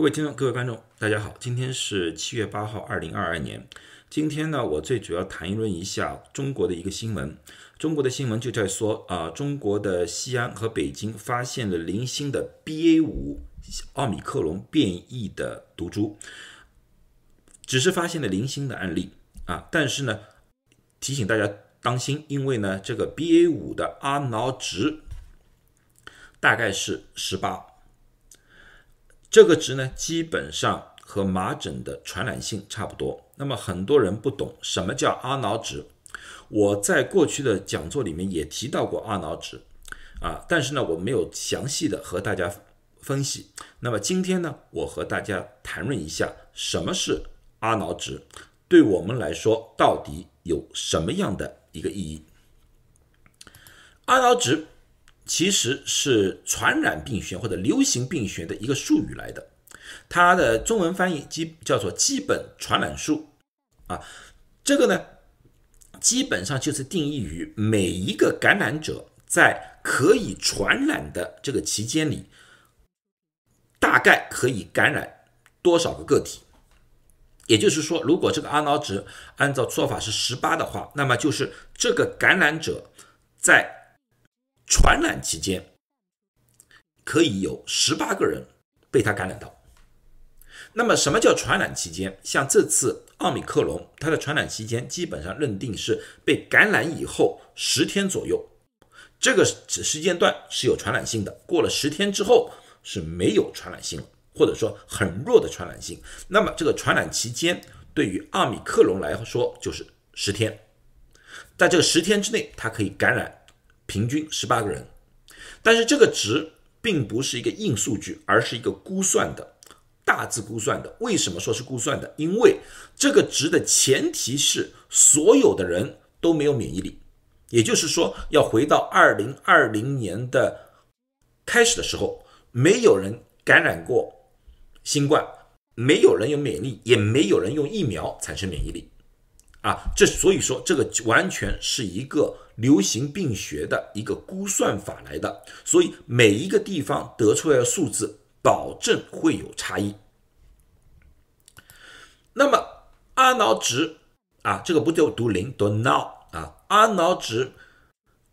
各位听众、各位观众，大家好，今天是七月八号，二零二二年。今天呢，我最主要谈一论一下中国的一个新闻。中国的新闻就在说啊，中国的西安和北京发现了零星的 BA 五奥密克戎变异的毒株，只是发现了零星的案例啊，但是呢，提醒大家当心，因为呢，这个 BA 五的 R 脑值大概是十八。这个值呢，基本上和麻疹的传染性差不多。那么很多人不懂什么叫阿脑值，我在过去的讲座里面也提到过阿脑值，啊，但是呢，我没有详细的和大家分析。那么今天呢，我和大家谈论一下什么是阿脑值，对我们来说到底有什么样的一个意义？阿脑值。其实是传染病学或者流行病学的一个术语来的，它的中文翻译基叫做基本传染数啊，这个呢基本上就是定义于每一个感染者在可以传染的这个期间里，大概可以感染多少个个体。也就是说，如果这个 R 脑值按照说法是十八的话，那么就是这个感染者在传染期间，可以有十八个人被他感染到。那么，什么叫传染期间？像这次奥密克戎，它的传染期间基本上认定是被感染以后十天左右，这个时间段是有传染性的。过了十天之后是没有传染性了，或者说很弱的传染性。那么，这个传染期间对于奥密克戎来说就是十天，在这个十天之内，它可以感染。平均十八个人，但是这个值并不是一个硬数据，而是一个估算的，大致估算的。为什么说是估算的？因为这个值的前提是所有的人都没有免疫力，也就是说，要回到二零二零年的开始的时候，没有人感染过新冠，没有人有免疫力，也没有人用疫苗产生免疫力。啊，这所以说这个完全是一个流行病学的一个估算法来的，所以每一个地方得出来的数字保证会有差异。那么阿脑值啊，这个不就读零读 now 啊？阿脑值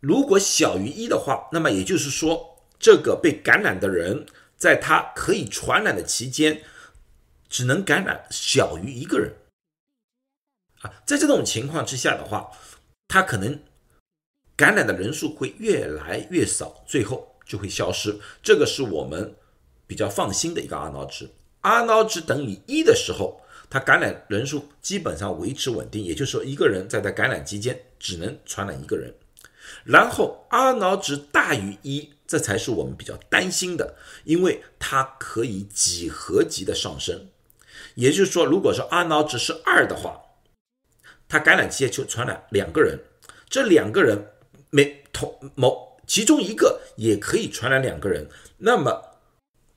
如果小于一的话，那么也就是说，这个被感染的人在他可以传染的期间，只能感染小于一个人。啊，在这种情况之下的话，它可能感染的人数会越来越少，最后就会消失。这个是我们比较放心的一个 R 脑值。R 脑值等于一的时候，它感染人数基本上维持稳定，也就是说，一个人在他感染期间只能传染一个人。然后 R 脑值大于一，这才是我们比较担心的，因为它可以几何级的上升。也就是说，如果说 R 脑值是二的话，他感染期间就传染两个人，这两个人每同某其中一个也可以传染两个人，那么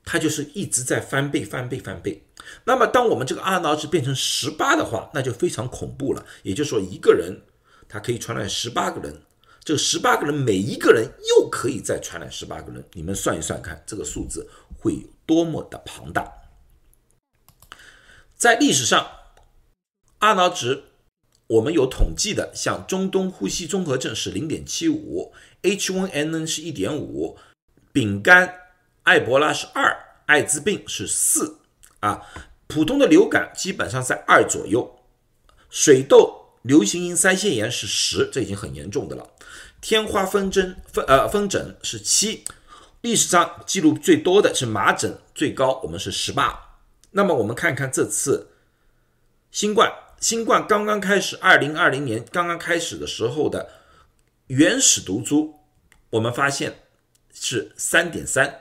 他就是一直在翻倍、翻倍、翻倍。那么当我们这个阿脑值变成十八的话，那就非常恐怖了。也就是说，一个人他可以传染十八个人，这十八个人每一个人又可以再传染十八个人，你们算一算看，这个数字会有多么的庞大。在历史上阿脑值。我们有统计的，像中东呼吸综合症是零点七五，H1N1 是一点五，丙肝、埃博拉是二，艾滋病是四啊，普通的流感基本上在二左右，水痘、流行性腮腺炎是十，这已经很严重的了，天花风疹风呃风疹是七，历史上记录最多的是麻疹，最高我们是十八。那么我们看看这次新冠。新冠刚刚开始，二零二零年刚刚开始的时候的原始毒株，我们发现是三点三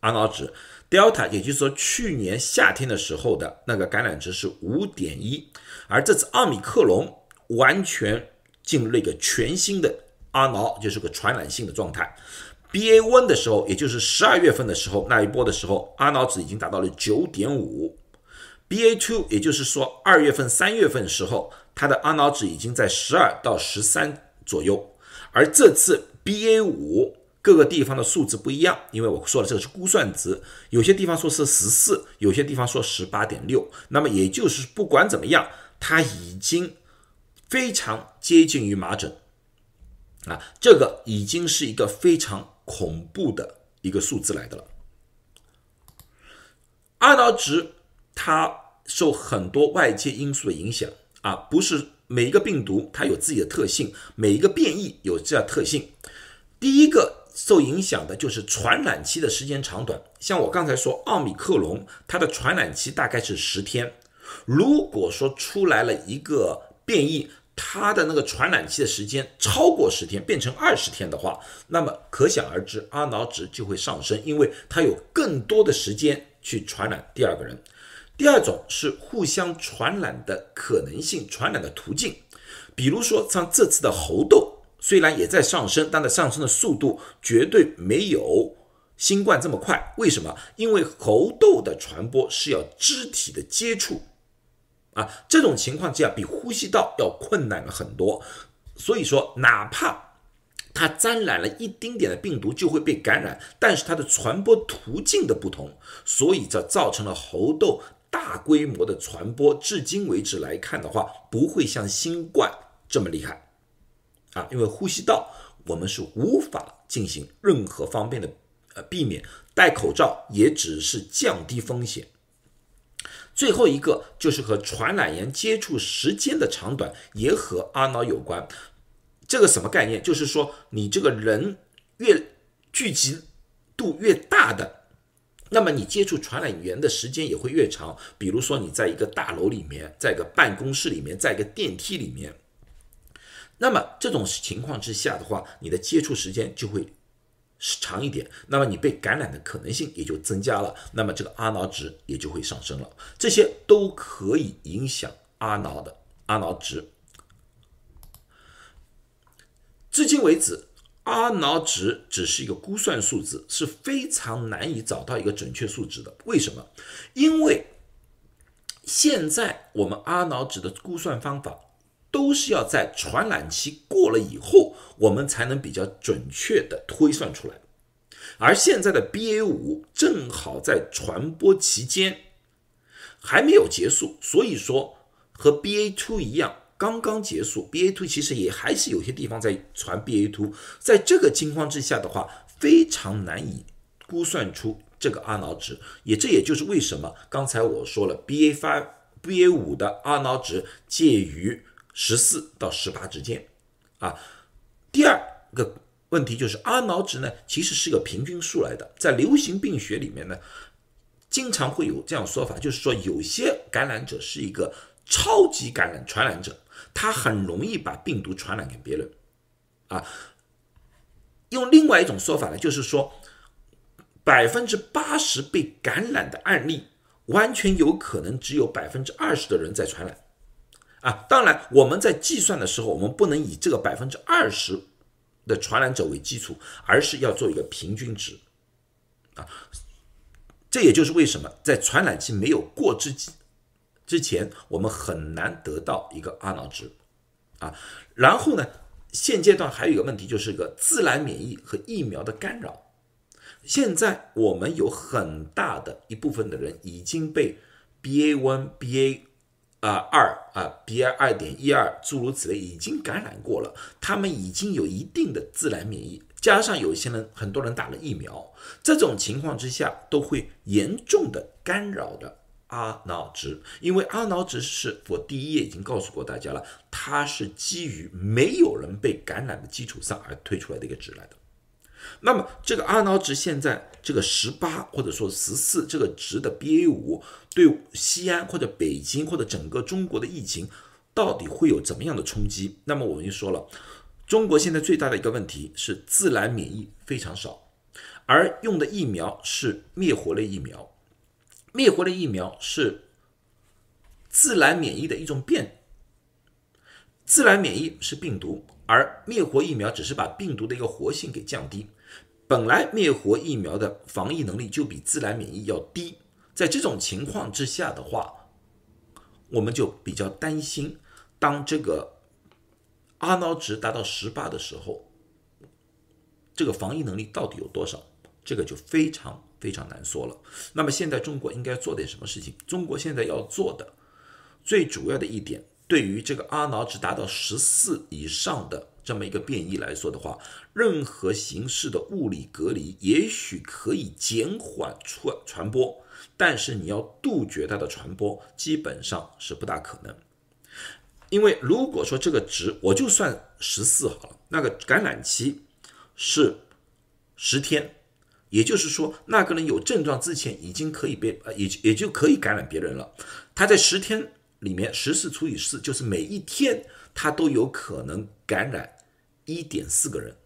R 脑值，Delta 也就是说去年夏天的时候的那个感染值是五点一，而这次奥密克戎完全进入了一个全新的阿脑，就是个传染性的状态。BA one 的时候，也就是十二月份的时候那一波的时候阿脑值已经达到了九点五。B A two，也就是说，二月份、三月份的时候，它的阿脑值已经在十二到十三左右，而这次 B A 五各个地方的数字不一样，因为我说了这个是估算值，有些地方说是十四，有些地方说十八点六。那么也就是不管怎么样，它已经非常接近于麻疹啊，这个已经是一个非常恐怖的一个数字来的了。阿脑值它受很多外界因素的影响啊，不是每一个病毒它有自己的特性，每一个变异有这样特性。第一个受影响的就是传染期的时间长短，像我刚才说奥密克戎，它的传染期大概是十天。如果说出来了一个变异，它的那个传染期的时间超过十天，变成二十天的话，那么可想而知，阿脑值就会上升，因为它有更多的时间去传染第二个人。第二种是互相传染的可能性，传染的途径，比如说像这次的猴痘。虽然也在上升，但它上升的速度绝对没有新冠这么快。为什么？因为猴痘的传播是要肢体的接触啊，这种情况之下比呼吸道要困难了很多。所以说，哪怕它沾染了一丁点的病毒就会被感染，但是它的传播途径的不同，所以这造成了猴痘大规模的传播。至今为止来看的话，不会像新冠这么厉害。啊，因为呼吸道我们是无法进行任何方面的呃避免，戴口罩也只是降低风险。最后一个就是和传染源接触时间的长短也和阿脑有关。这个什么概念？就是说你这个人越聚集度越大的，那么你接触传染源的时间也会越长。比如说你在一个大楼里面，在一个办公室里面，在一个电梯里面。那么这种情况之下的话，你的接触时间就会长一点，那么你被感染的可能性也就增加了，那么这个阿脑值也就会上升了，这些都可以影响阿脑的阿脑值。至今为止，阿脑值只是一个估算数字，是非常难以找到一个准确数值的。为什么？因为现在我们阿脑值的估算方法。都是要在传染期过了以后，我们才能比较准确的推算出来。而现在的 BA 五正好在传播期间还没有结束，所以说和 BA two 一样，刚刚结束。BA two 其实也还是有些地方在传 BA two，在这个情况之下的话，非常难以估算出这个阿脑值。也这也就是为什么刚才我说了，BA five、BA 五的阿脑值介于。十四到十八之间，啊，第二个问题就是阿脑值呢，其实是个平均数来的，在流行病学里面呢，经常会有这样说法，就是说有些感染者是一个超级感染传染者，他很容易把病毒传染给别人，啊，用另外一种说法呢，就是说百分之八十被感染的案例，完全有可能只有百分之二十的人在传染。啊，当然，我们在计算的时候，我们不能以这个百分之二十的传染者为基础，而是要做一个平均值。啊，这也就是为什么在传染期没有过之之前，我们很难得到一个阿脑值。啊，然后呢，现阶段还有一个问题，就是个自然免疫和疫苗的干扰。现在我们有很大的一部分的人已经被 BA one、BA 啊，二啊，B I 二点一二，诸如此类，已经感染过了，他们已经有一定的自然免疫，加上有些人，很多人打了疫苗，这种情况之下，都会严重的干扰的阿脑值，因为阿脑值是我第一页已经告诉过大家了，它是基于没有人被感染的基础上而推出来的一个值来的。那么这个阿脑值现在这个十八或者说十四这个值的 BA 五对西安或者北京或者整个中国的疫情到底会有怎么样的冲击？那么我们就说了，中国现在最大的一个问题是自然免疫非常少，而用的疫苗是灭活类疫苗，灭活的疫苗是自然免疫的一种变，自然免疫是病毒。而灭活疫苗只是把病毒的一个活性给降低，本来灭活疫苗的防疫能力就比自然免疫要低，在这种情况之下的话，我们就比较担心，当这个阿脑值达到十八的时候，这个防疫能力到底有多少？这个就非常非常难说了。那么现在中国应该做点什么事情？中国现在要做的最主要的一点，对于这个阿脑值达到十四以上的这么一个变异来说的话，任何形式的物理隔离也许可以减缓传传播，但是你要杜绝它的传播，基本上是不大可能。因为如果说这个值我就算十四好了，那个感染期是十天。也就是说，那个人有症状之前已经可以被呃，也也就可以感染别人了。他在十天里面，十四除以四，就是每一天他都有可能感染一点四个人。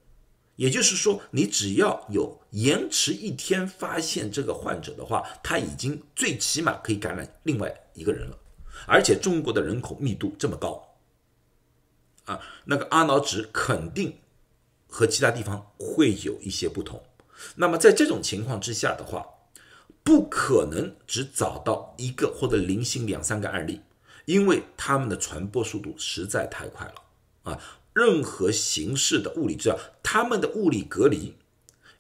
也就是说，你只要有延迟一天发现这个患者的话，他已经最起码可以感染另外一个人了。而且中国的人口密度这么高，啊，那个阿脑值肯定和其他地方会有一些不同。那么在这种情况之下的话，不可能只找到一个或者零星两三个案例，因为他们的传播速度实在太快了啊！任何形式的物理治疗，他们的物理隔离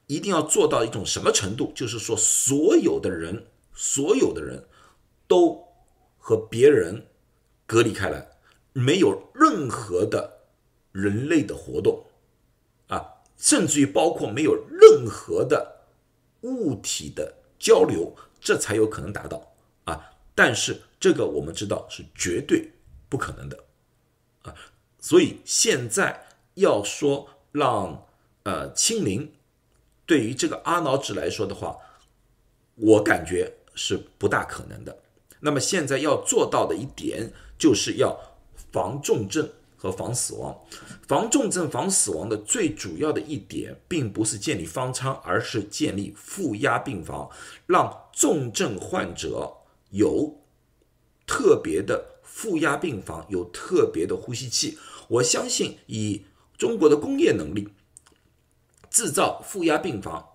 一定要做到一种什么程度？就是说，所有的人，所有的人都和别人隔离开来，没有任何的人类的活动。甚至于包括没有任何的物体的交流，这才有可能达到啊！但是这个我们知道是绝对不可能的啊！所以现在要说让呃清零，对于这个阿脑指来说的话，我感觉是不大可能的。那么现在要做到的一点，就是要防重症。和防死亡，防重症、防死亡的最主要的一点，并不是建立方舱，而是建立负压病房，让重症患者有特别的负压病房，有特别的呼吸器。我相信，以中国的工业能力，制造负压病房，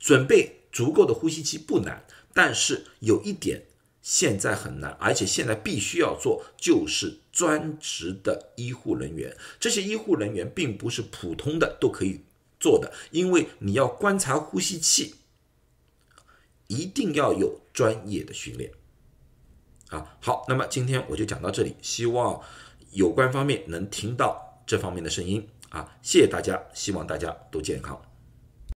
准备足够的呼吸器不难，但是有一点。现在很难，而且现在必须要做，就是专职的医护人员。这些医护人员并不是普通的都可以做的，因为你要观察呼吸器，一定要有专业的训练。啊，好，那么今天我就讲到这里，希望有关方面能听到这方面的声音啊，谢谢大家，希望大家都健康。